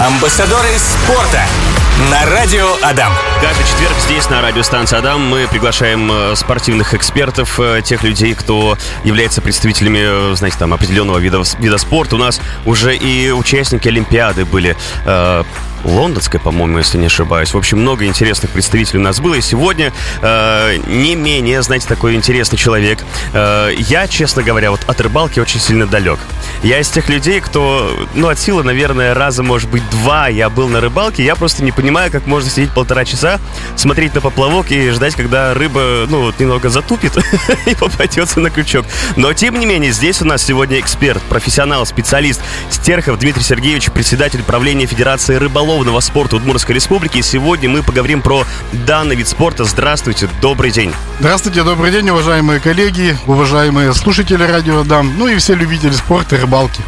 Амбассадоры спорта на радио Адам. Каждый четверг здесь, на радиостанции Адам, мы приглашаем э, спортивных экспертов, э, тех людей, кто является представителями, э, знаете, там, определенного вида, вида спорта. У нас уже и участники Олимпиады были лондонской, по-моему, если не ошибаюсь. В общем, много интересных представителей у нас было. И сегодня э, не менее, знаете, такой интересный человек. Э, я, честно говоря, вот от рыбалки очень сильно далек. Я из тех людей, кто, ну, от силы, наверное, раза, может быть, два я был на рыбалке. Я просто не понимаю, как можно сидеть полтора часа, смотреть на поплавок и ждать, когда рыба, ну, вот немного затупит и попадется на крючок. Но, тем не менее, здесь у нас сегодня эксперт, профессионал, специалист Стерхов Дмитрий Сергеевич, председатель правления Федерации рыболов рыболовного спорта Удмуртской Республики. И сегодня мы поговорим про данный вид спорта. Здравствуйте, добрый день. Здравствуйте, добрый день, уважаемые коллеги, уважаемые слушатели радио Дам, ну и все любители спорта и рыбалки.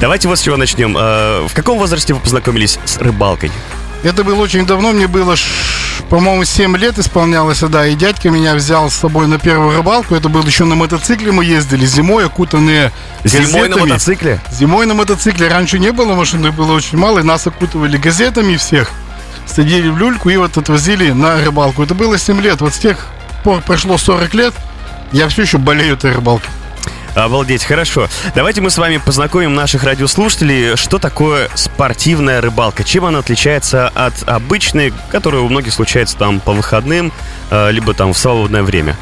Давайте вот с чего начнем. Э, в каком возрасте вы познакомились с рыбалкой? Это было очень давно, мне было, по-моему, 7 лет исполнялось, да, и дядька меня взял с собой на первую рыбалку. Это было еще на мотоцикле мы ездили, зимой окутанные Зимой газетами. на мотоцикле? Зимой на мотоцикле. Раньше не было машины, было очень мало, и нас окутывали газетами всех. Садили в люльку и вот отвозили на рыбалку. Это было 7 лет. Вот с тех пор прошло 40 лет, я все еще болею этой рыбалкой. Обалдеть, хорошо. Давайте мы с вами познакомим наших радиослушателей, что такое спортивная рыбалка, чем она отличается от обычной, которая у многих случается там по выходным, э, либо там в свободное время.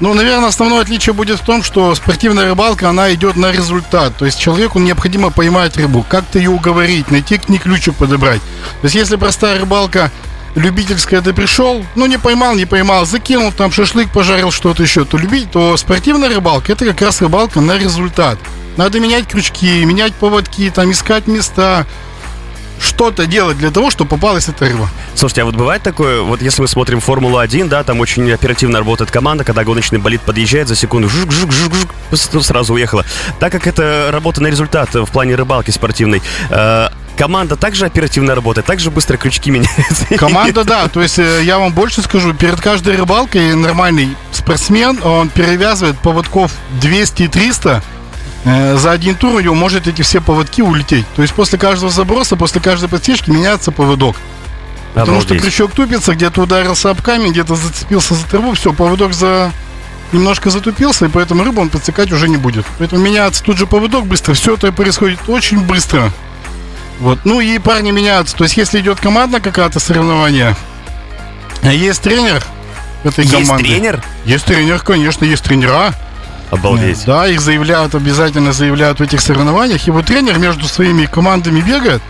Ну, наверное, основное отличие будет в том, что спортивная рыбалка, она идет на результат. То есть человеку необходимо поймать рыбу, как-то ее уговорить, найти к ней ключик подобрать. То есть если простая рыбалка любительская ты пришел, ну не поймал, не поймал, закинул там шашлык, пожарил что-то еще, то любить, то спортивная рыбалка это как раз рыбалка на результат. Надо менять крючки, менять поводки, там искать места, что-то делать для того, чтобы попалась эта рыба. Слушайте, а вот бывает такое, вот если мы смотрим Формулу-1, да, там очень оперативно работает команда, когда гоночный болид подъезжает за секунду, жук, жук, жук, жук, сразу уехала. Так как это работа на результат в плане рыбалки спортивной, э, команда также оперативно работает, также быстро крючки меняются. Команда, да. То есть э, я вам больше скажу, перед каждой рыбалкой нормальный спортсмен, он перевязывает поводков 200-300, э, за один тур у него может эти все поводки улететь. То есть после каждого заброса, после каждой подсечки меняется поводок. Потому Обалдеть. что крючок тупится, где-то ударился об камень, где-то зацепился за траву, все, поводок за немножко затупился, и поэтому рыбу он подсекать уже не будет. Поэтому меняется тут же поводок быстро, все это происходит очень быстро. Вот. Ну и парни меняются. То есть, если идет команда какая-то соревнование, есть тренер этой есть команды. Есть тренер? Есть тренер, конечно, есть тренера. Обалдеть. Да, их заявляют, обязательно заявляют в этих соревнованиях. И вот тренер между своими командами бегает,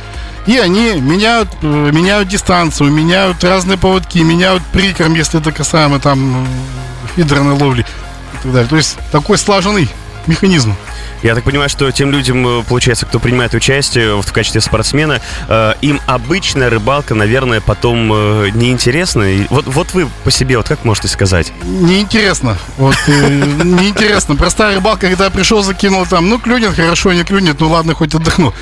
и они меняют, э, меняют дистанцию, меняют разные поводки, меняют прикорм, если это касаемо там фидерной ловли и так далее. То есть такой слаженный механизм. Я так понимаю, что тем людям, э, получается, кто принимает участие в качестве спортсмена, э, им обычная рыбалка, наверное, потом э, неинтересна. Вот, вот вы по себе, вот как можете сказать? Неинтересно. Вот, неинтересно. Простая рыбалка, когда я пришел, закинул там, ну, клюнет, хорошо, не клюнет, ну, ладно, хоть отдохну.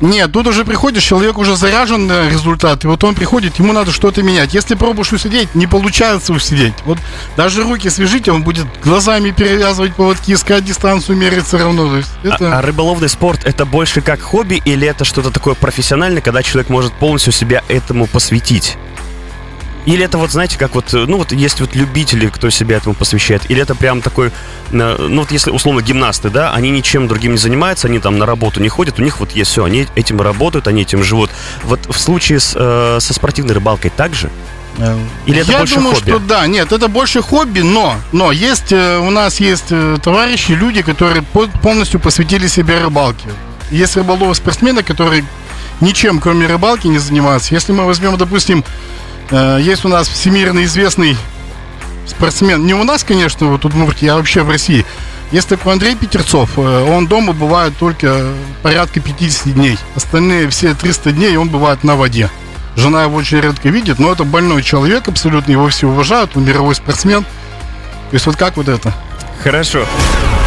Нет, тут уже приходишь, человек уже заряжен на результат, и вот он приходит, ему надо что-то менять. Если пробуешь усидеть, не получается усидеть. Вот даже руки свяжите, он будет глазами перевязывать поводки, искать дистанцию, мерить все равно. есть это... а, а рыболовный спорт это больше как хобби или это что-то такое профессиональное, когда человек может полностью себя этому посвятить? Или это вот, знаете, как вот, ну вот есть вот любители, кто себя этому посвящает, или это прям такой, ну вот если условно гимнасты, да, они ничем другим не занимаются, они там на работу не ходят, у них вот есть все, они этим работают, они этим живут. Вот в случае с, э, со спортивной рыбалкой также? Э, Или это Я больше думаю, хобби? что да, нет, это больше хобби, но, но есть, э, у нас есть э, товарищи, люди, которые полностью посвятили себе рыбалке. Есть рыболовы спортсмены, которые ничем, кроме рыбалки, не занимаются. Если мы возьмем, допустим, Э, есть у нас всемирно известный спортсмен. Не у нас, конечно, вот тут в а вообще в России. Есть такой Андрей Петерцов. Э, он дома бывает только порядка 50 дней. Остальные все 300 дней он бывает на воде. Жена его очень редко видит, но это больной человек абсолютно, его все уважают, он мировой спортсмен. То есть вот как вот это? Хорошо.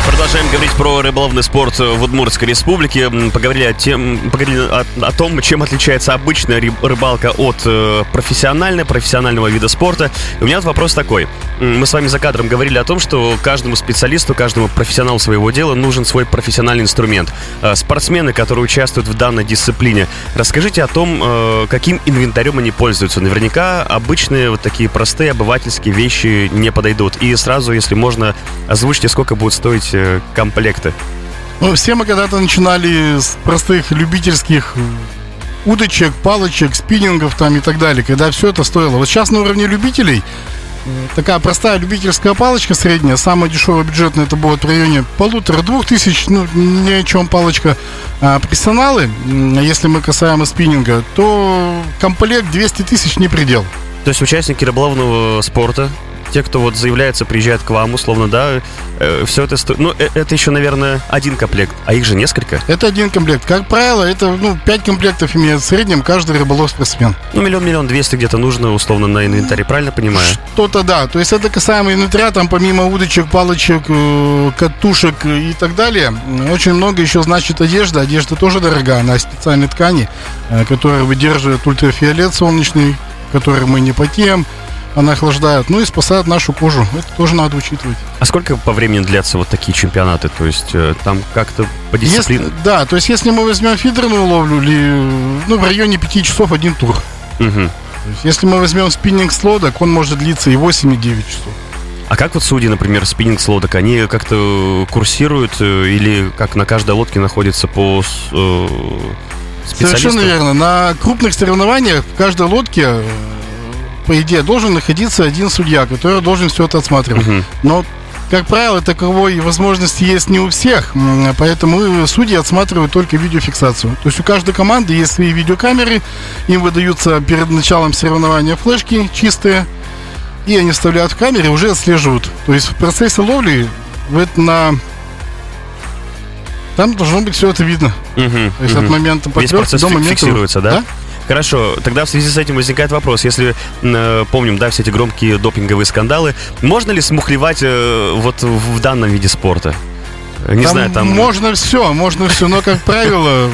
Продолжаем говорить про рыболовный спорт в Удмуртской республике. Поговорили о, тем, поговорили о, о том, чем отличается обычная рыбалка от э, профессиональной, профессионального вида спорта. И у меня вот вопрос такой. Мы с вами за кадром говорили о том, что каждому специалисту, каждому профессионалу своего дела нужен свой профессиональный инструмент. А, спортсмены, которые участвуют в данной дисциплине, расскажите о том, э, каким инвентарем они пользуются. Наверняка обычные вот такие простые обывательские вещи не подойдут. И сразу, если можно, озвучьте, сколько будут стоить э, комплекты. Ну, все мы когда-то начинали с простых любительских удочек, палочек, спиннингов там и так далее, когда все это стоило. Вот сейчас на уровне любителей такая простая любительская палочка средняя, самая дешевая бюджетная, это будет в районе полутора-двух тысяч, ну, ни о чем палочка. А профессионалы, если мы касаемо спиннинга, то комплект 200 тысяч не предел. То есть участники рыболовного спорта те, кто вот заявляется, приезжает к вам, условно, да, э, все это стоит. Ну, э, это еще, наверное, один комплект, а их же несколько. Это один комплект. Как правило, это, ну, пять комплектов имеет в среднем каждый рыболов-спортсмен. Ну, миллион-миллион двести где-то нужно, условно, на инвентаре, правильно понимаю? Что-то да. То есть это касаемо инвентаря, там помимо удочек, палочек, э, катушек и так далее, очень много еще значит одежда. Одежда тоже дорогая, она из специальной ткани, которая выдерживает ультрафиолет солнечный, который мы не потеем она охлаждает, ну и спасает нашу кожу. Это тоже надо учитывать. А сколько по времени длятся вот такие чемпионаты? То есть э, там как-то по дисциплине? Если, да, то есть если мы возьмем фидерную ловлю, или, ну, в районе 5 часов один тур. Угу. если мы возьмем спиннинг с лодок, он может длиться и 8, и 9 часов. А как вот судьи, например, спиннинг с лодок, они как-то курсируют э, или как на каждой лодке находится по э, Совершенно верно. На крупных соревнованиях в каждой лодке по идее, должен находиться один судья, который должен все это отсматривать. Угу. Но как правило, таковой возможности есть не у всех, поэтому судьи отсматривают только видеофиксацию. То есть у каждой команды есть свои видеокамеры, им выдаются перед началом соревнования флешки чистые, и они вставляют в камеры и уже отслеживают. То есть в процессе ловли на там должно быть все это видно. Угу, То есть угу. от момента поклевки до момента... фиксируется, да? да? Хорошо, тогда в связи с этим возникает вопрос. Если э, помним, да, все эти громкие допинговые скандалы, можно ли смухлевать э, вот в данном виде спорта? Не там знаю, там... Можно все, можно все, но, как правило,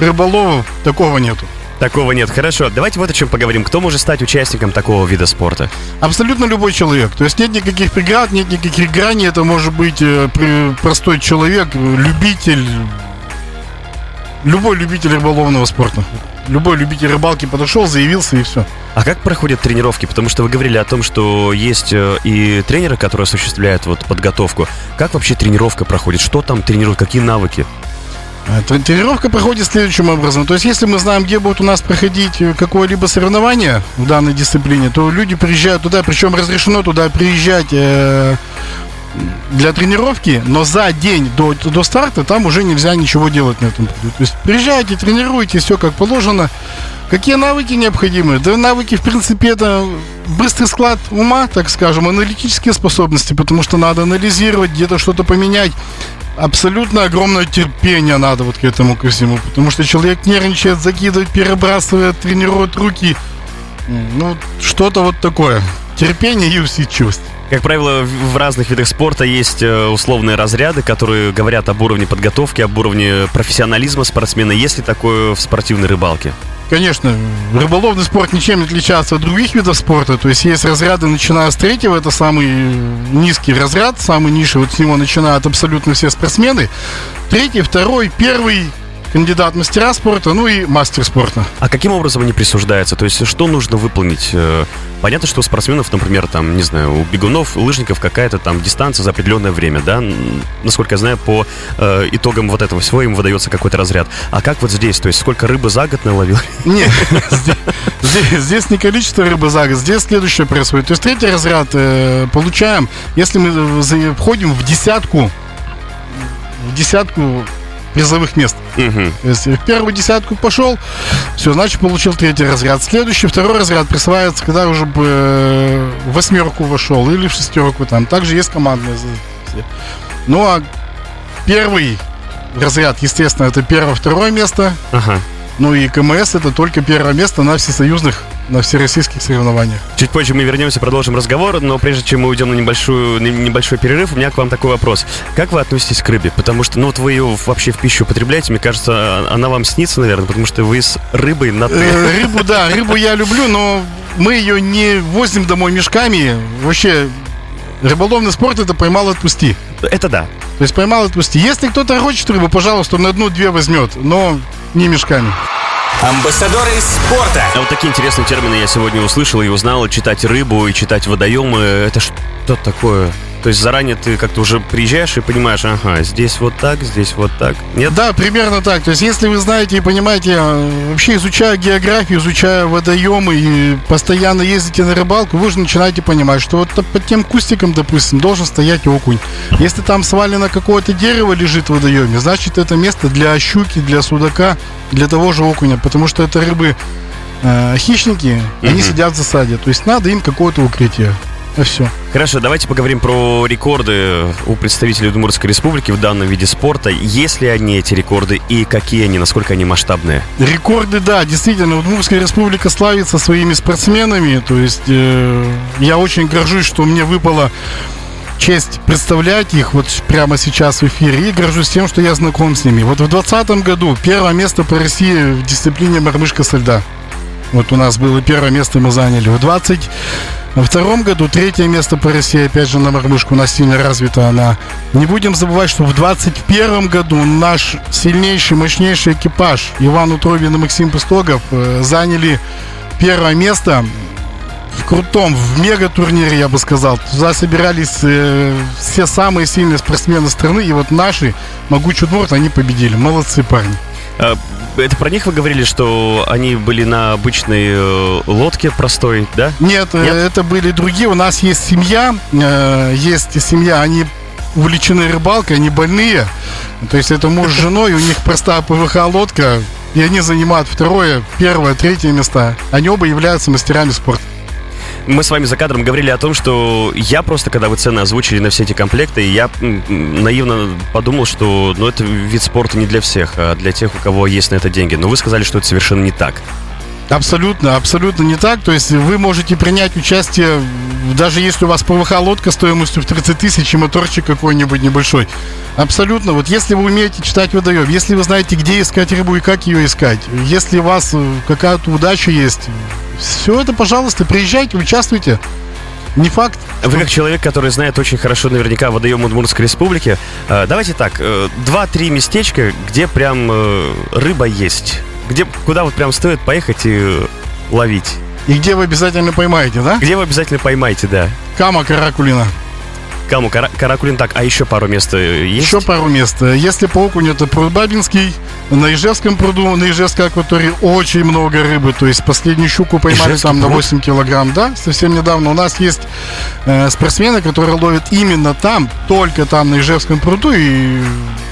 рыболовов такого нету. Такого нет. Хорошо, давайте вот о чем поговорим. Кто может стать участником такого вида спорта? Абсолютно любой человек. То есть нет никаких преград, нет никаких граней. Это может быть э, простой человек, любитель, любой любитель рыболовного спорта любой любитель рыбалки подошел, заявился и все. А как проходят тренировки? Потому что вы говорили о том, что есть э, и тренеры, которые осуществляют вот подготовку. Как вообще тренировка проходит? Что там тренируют? Какие навыки? А, тренировка проходит следующим образом. То есть, если мы знаем, где будет у нас проходить э, какое-либо соревнование в данной дисциплине, то люди приезжают туда, причем разрешено туда приезжать э, для тренировки, но за день до, до старта там уже нельзя ничего делать на этом пути. То есть приезжайте, тренируйте, все как положено. Какие навыки необходимы? Да навыки, в принципе, это быстрый склад ума, так скажем, аналитические способности, потому что надо анализировать, где-то что-то поменять. Абсолютно огромное терпение надо вот к этому ко всему, потому что человек нервничает, закидывает, перебрасывает, тренирует руки. Ну, что-то вот такое. Терпение и усидчивость. Как правило, в разных видах спорта есть э, условные разряды, которые говорят об уровне подготовки, об уровне профессионализма спортсмена. Есть ли такое в спортивной рыбалке? Конечно, рыболовный спорт ничем не отличается от других видов спорта. То есть есть разряды, начиная с третьего, это самый низкий разряд, самый низший, вот с него начинают абсолютно все спортсмены. Третий, второй, первый, кандидат мастера спорта, ну и мастер спорта. А каким образом они присуждаются? То есть что нужно выполнить? Э, понятно, что у спортсменов, например, там, не знаю, у бегунов, лыжников какая-то там дистанция за определенное время, да? Насколько я знаю, по э, итогам вот этого всего им выдается какой-то разряд. А как вот здесь? То есть сколько рыбы за год наловил? Нет, здесь не количество рыбы за год, здесь следующее происходит. То есть третий разряд э, получаем, если мы входим в десятку, в десятку призовых мест. Угу. Если в первую десятку пошел, все, значит, получил третий разряд. Следующий, второй разряд присваивается, когда уже бы э, в восьмерку вошел или в шестерку. Там также есть командные. Ну а первый разряд, естественно, это первое-второе место. Ага. Ну и КМС это только первое место на всесоюзных на всероссийских соревнованиях. Чуть позже мы вернемся, продолжим разговор, но прежде чем мы уйдем на, небольшую, на небольшой перерыв, у меня к вам такой вопрос. Как вы относитесь к рыбе? Потому что, ну вот вы ее вообще в пищу употребляете, мне кажется, а, она вам снится, наверное, потому что вы с рыбой на э, Рыбу, да, рыбу я люблю, но мы ее не возим домой мешками. Вообще Рыболовный спорт это поймал отпусти. Это да. То есть поймал отпусти. Если кто-то хочет рыбу, пожалуйста, он одну-две возьмет, но не мешками. Амбассадоры спорта. А вот такие интересные термины я сегодня услышал и узнал. Читать рыбу и читать водоемы. Это что такое? То есть заранее ты как-то уже приезжаешь и понимаешь, ага, здесь вот так, здесь вот так. Нет? Да, примерно так. То есть если вы знаете и понимаете, э, вообще изучая географию, изучая водоемы и постоянно ездите на рыбалку, вы уже начинаете понимать, что вот под тем кустиком, допустим, должен стоять окунь. Если там свалено какое-то дерево лежит в водоеме, значит это место для щуки, для судака, для того же окуня, потому что это рыбы э, хищники, они сидят в засаде. То есть надо им какое-то укрытие. И все. Хорошо, давайте поговорим про рекорды у представителей Удмуртской республики в данном виде спорта. Есть ли они эти рекорды и какие они, насколько они масштабные? Рекорды, да, действительно. Удмуртская республика славится своими спортсменами. То есть э, я очень горжусь, что мне выпало честь представлять их вот прямо сейчас в эфире и горжусь тем, что я знаком с ними. Вот в 2020 году первое место по России в дисциплине мормышка со льда. Вот у нас было первое место мы заняли. В 20 во втором году третье место по России, опять же, на мормышку, у нас сильно развита она. Не будем забывать, что в 21 году наш сильнейший, мощнейший экипаж Иван Утровин и Максим Пустогов э, заняли первое место в крутом, в мега-турнире, я бы сказал. Туда собирались э, все самые сильные спортсмены страны, и вот наши, Могучий Удмурт, они победили. Молодцы парни. Это про них вы говорили, что они были на обычной э, лодке простой, да? Нет, э, Нет, это были другие. У нас есть семья, э, есть семья, они увлечены рыбалкой, они больные. То есть это муж с женой, у них простая ПВХ-лодка, и они занимают второе, первое, третье места. Они оба являются мастерами спорта мы с вами за кадром говорили о том, что я просто, когда вы цены озвучили на все эти комплекты, я наивно подумал, что ну, это вид спорта не для всех, а для тех, у кого есть на это деньги. Но вы сказали, что это совершенно не так. Абсолютно, абсолютно не так. То есть вы можете принять участие, даже если у вас ПВХ-лодка стоимостью в 30 тысяч и моторчик какой-нибудь небольшой. Абсолютно. Вот если вы умеете читать водоем, если вы знаете, где искать рыбу и как ее искать, если у вас э, какая-то удача есть, все это, пожалуйста, приезжайте, участвуйте. Не факт. Вы как человек, который знает очень хорошо наверняка водоем Удмуртской республики, э, давайте так, э, два-три местечка, где прям рыба есть. Где, куда вот прям стоит поехать и ловить. И где вы обязательно поймаете, да? Где вы обязательно поймаете, да. Кама Каракулина. Каму, Кара, Каракулин, так, а еще пару мест есть? Еще пару мест. Если по окуню, это пруд Бабинский, на Ижевском пруду, на Ижевской акватории очень много рыбы. То есть последнюю щуку поймали Ижевский там пруд? на 8 килограмм, да, совсем недавно. У нас есть э, спортсмены, которые ловят именно там, только там, на Ижевском пруду, и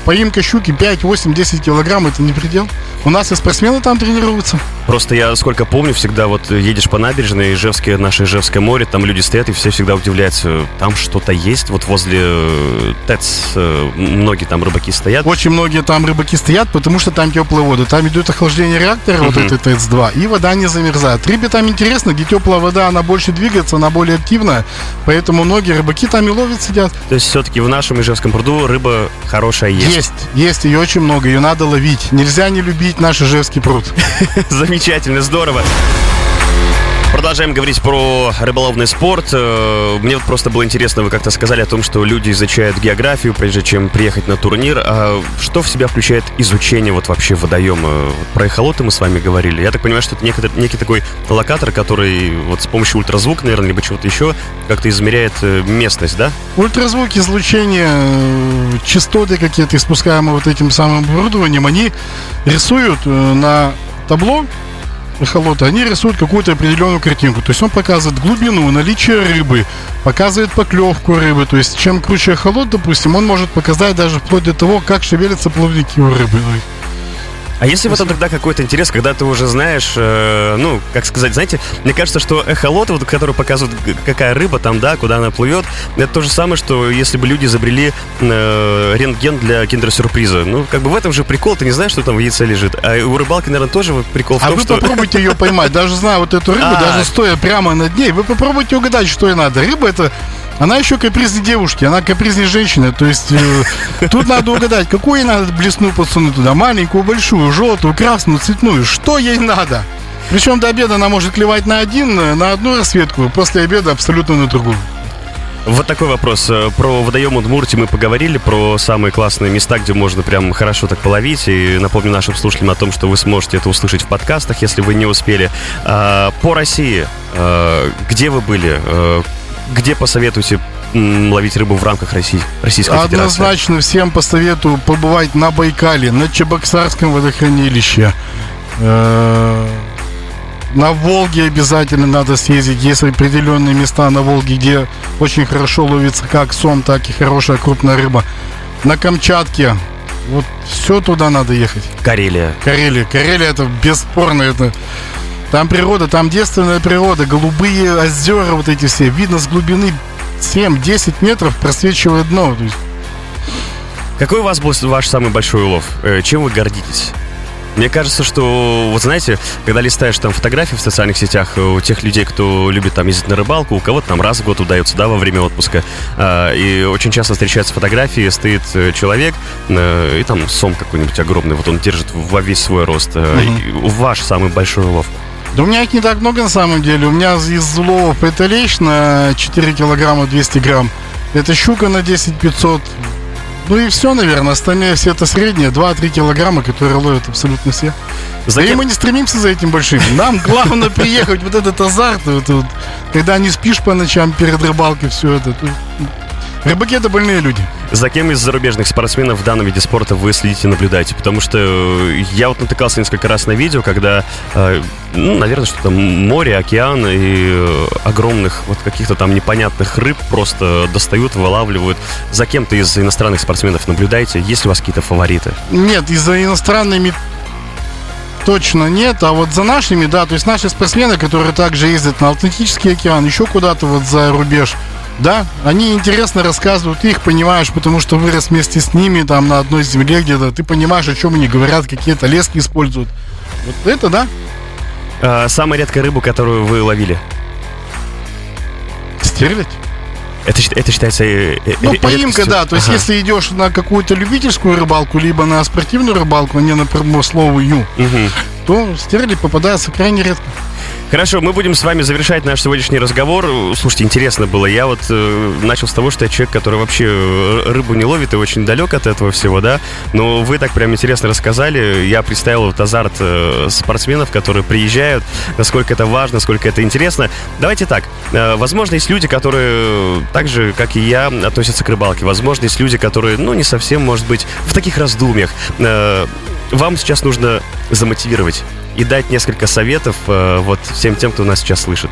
поимка щуки 5, 8, 10 килограмм, это не предел. У нас и спортсмены там тренируются. Просто я, сколько помню, всегда вот едешь по набережной, Ижевское, наше Ижевское море, там люди стоят, и все всегда удивляются, там что-то есть, вот возле э, ТЭЦ э, многие там рыбаки стоят. Очень многие там рыбаки стоят, потому что там теплая вода. Там идет охлаждение реактора, uh-huh. вот этой ТЭЦ-2, и вода не замерзает. Рыбе там интересно, где теплая вода, она больше двигается, она более активная, поэтому многие рыбаки там и ловят, сидят. То есть все-таки в нашем Ижевском пруду рыба хорошая есть? Есть, есть, ее очень много, ее надо ловить. Нельзя не любить наш Ижевский пруд. Замечательно, здорово. Продолжаем говорить про рыболовный спорт. Э, мне вот просто было интересно, вы как-то сказали о том, что люди изучают географию, прежде чем приехать на турнир. А что в себя включает изучение вот вообще водоема? Про эхолоты мы с вами говорили. Я так понимаю, что это некий, некий такой локатор, который вот с помощью ультразвука, наверное, либо чего-то еще, как-то измеряет э, местность, да? Ультразвук, излучение, э, частоты какие-то, испускаемые вот этим самым оборудованием, они рисуют на табло эхолота, они рисуют какую-то определенную картинку. То есть он показывает глубину, наличие рыбы, показывает поклевку рыбы. То есть чем круче эхолот, допустим, он может показать даже вплоть до того, как шевелятся плавники у рыбы. А если в этом тогда какой-то интерес, когда ты уже знаешь, э, ну, как сказать, знаете, мне кажется, что эхолот, вот, который показывает, какая рыба там, да, куда она плывет, это то же самое, что если бы люди изобрели э, рентген для киндер-сюрприза. Ну, как бы в этом же прикол, ты не знаешь, что там в яйце лежит. А у рыбалки, наверное, тоже прикол в а том, вы что... попробуйте ее поймать, даже зная вот эту рыбу, а. даже стоя прямо над ней, вы попробуйте угадать, что ей надо. Рыба это она еще капризная девушки, она капризная женщина. То есть э, тут надо угадать, какую ей надо блесну подсунуть туда. Маленькую, большую, желтую, красную, цветную. Что ей надо? Причем до обеда она может клевать на один, на одну рассветку, после обеда абсолютно на другую. Вот такой вопрос. Э, про водоем Удмуртии мы поговорили, про самые классные места, где можно прям хорошо так половить. И напомню нашим слушателям о том, что вы сможете это услышать в подкастах, если вы не успели. А, по России, э, где вы были? Э, где посоветуете ловить рыбу в рамках России, Российской Однозначно Федерации? Однозначно всем посоветую побывать на Байкале, на Чебоксарском водохранилище. На Волге обязательно надо съездить. Есть определенные места на Волге, где очень хорошо ловится как сом, так и хорошая крупная рыба. На Камчатке. Вот все туда надо ехать. Карелия. Карелия. Карелия это бесспорно. Это там природа, там девственная природа, голубые озера вот эти все. Видно с глубины 7-10 метров просвечивает дно. То есть... Какой у вас был ваш самый большой улов? Э, чем вы гордитесь? Мне кажется, что, вот знаете, когда листаешь там фотографии в социальных сетях э, у тех людей, кто любит там ездить на рыбалку, у кого-то там раз в год удается, да, во время отпуска, а, и очень часто встречаются фотографии, стоит э, человек, и там сом какой-нибудь огромный, вот он держит во весь свой рост. Угу. Ваш самый большой улов? Да у меня их не так много на самом деле. У меня из улова это лещ на 4 килограмма 200 грамм. Это щука на 10 500. Ну и все, наверное. Остальные все это средние, 2-3 килограмма, которые ловят абсолютно все. За да и мы не стремимся за этим большим. Нам главное приехать, вот этот азарт, вот, вот, когда не спишь по ночам перед рыбалкой, все это. Рыбаки это больные люди. За кем из зарубежных спортсменов в данном виде спорта вы следите и наблюдаете? Потому что э, я вот натыкался несколько раз на видео, когда, э, ну, наверное, что-то море, океан и э, огромных вот каких-то там непонятных рыб просто достают, вылавливают. За кем-то из иностранных спортсменов наблюдаете? Есть ли у вас какие-то фавориты? Нет, из-за иностранными точно нет, а вот за нашими, да, то есть наши спортсмены, которые также ездят на Атлантический океан, еще куда-то вот за рубеж, да, они интересно рассказывают, ты их понимаешь, потому что вырос вместе с ними там на одной земле где-то, ты понимаешь, о чем они говорят, какие-то лески используют. Вот это да. А, самая редкая рыбу, которую вы ловили? Стерлядь. Это, это считается... Э, э, ну, поимка, да. То есть, ага. если идешь на какую-то любительскую рыбалку, либо на спортивную рыбалку, а не на промысловую, угу. то стерлядь попадается крайне редко. Хорошо, мы будем с вами завершать наш сегодняшний разговор. Слушайте, интересно было. Я вот э, начал с того, что я человек, который вообще э, рыбу не ловит и очень далек от этого всего, да. Но вы так прям интересно рассказали. Я представил вот азарт э, спортсменов, которые приезжают, насколько это важно, насколько это интересно. Давайте так. Э, возможно, есть люди, которые так же, как и я, относятся к рыбалке. Возможно, есть люди, которые, ну, не совсем, может быть, в таких раздумьях. Э, вам сейчас нужно замотивировать и дать несколько советов э, вот всем тем, кто нас сейчас слышит.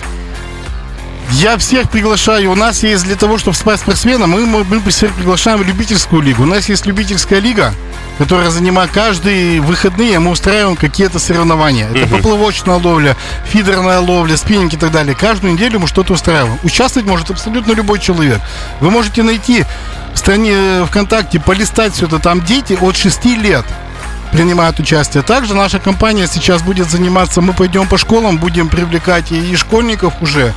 Я всех приглашаю. У нас есть для того, чтобы стать спортсменом, мы, мы, мы всех приглашаем в любительскую лигу. У нас есть любительская лига, которая занимает каждые выходные, мы устраиваем какие-то соревнования. Это поплавочная ловля, фидерная ловля, спиннинг и так далее. Каждую неделю мы что-то устраиваем. Участвовать может абсолютно любой человек. Вы можете найти в стране ВКонтакте, полистать все это. Там дети от 6 лет принимают участие. Также наша компания сейчас будет заниматься, мы пойдем по школам, будем привлекать и школьников уже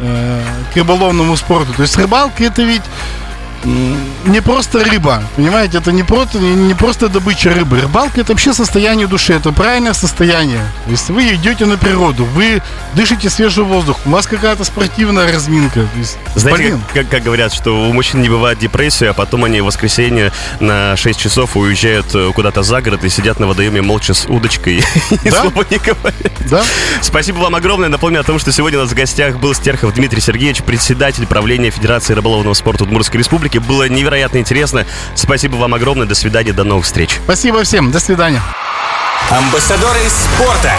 э, к рыболовному спорту. То есть рыбалка это ведь не просто рыба, понимаете, это не просто, не, просто добыча рыбы. Рыбалка это вообще состояние души, это правильное состояние. То есть вы идете на природу, вы дышите свежий воздух, у вас какая-то спортивная разминка. То есть, Знаете, как, как, как говорят, что у мужчин не бывает депрессии, а потом они в воскресенье на 6 часов уезжают э, куда-то за город и сидят на водоеме молча с удочкой и слова не говорят. Да? Спасибо вам огромное. Напомню о том, что сегодня у нас в гостях был Стерхов Дмитрий Сергеевич, председатель правления Федерации рыболовного спорта Удмуртской Республики рубрике. Было невероятно интересно. Спасибо вам огромное. До свидания. До новых встреч. Спасибо всем. До свидания. Амбассадоры спорта.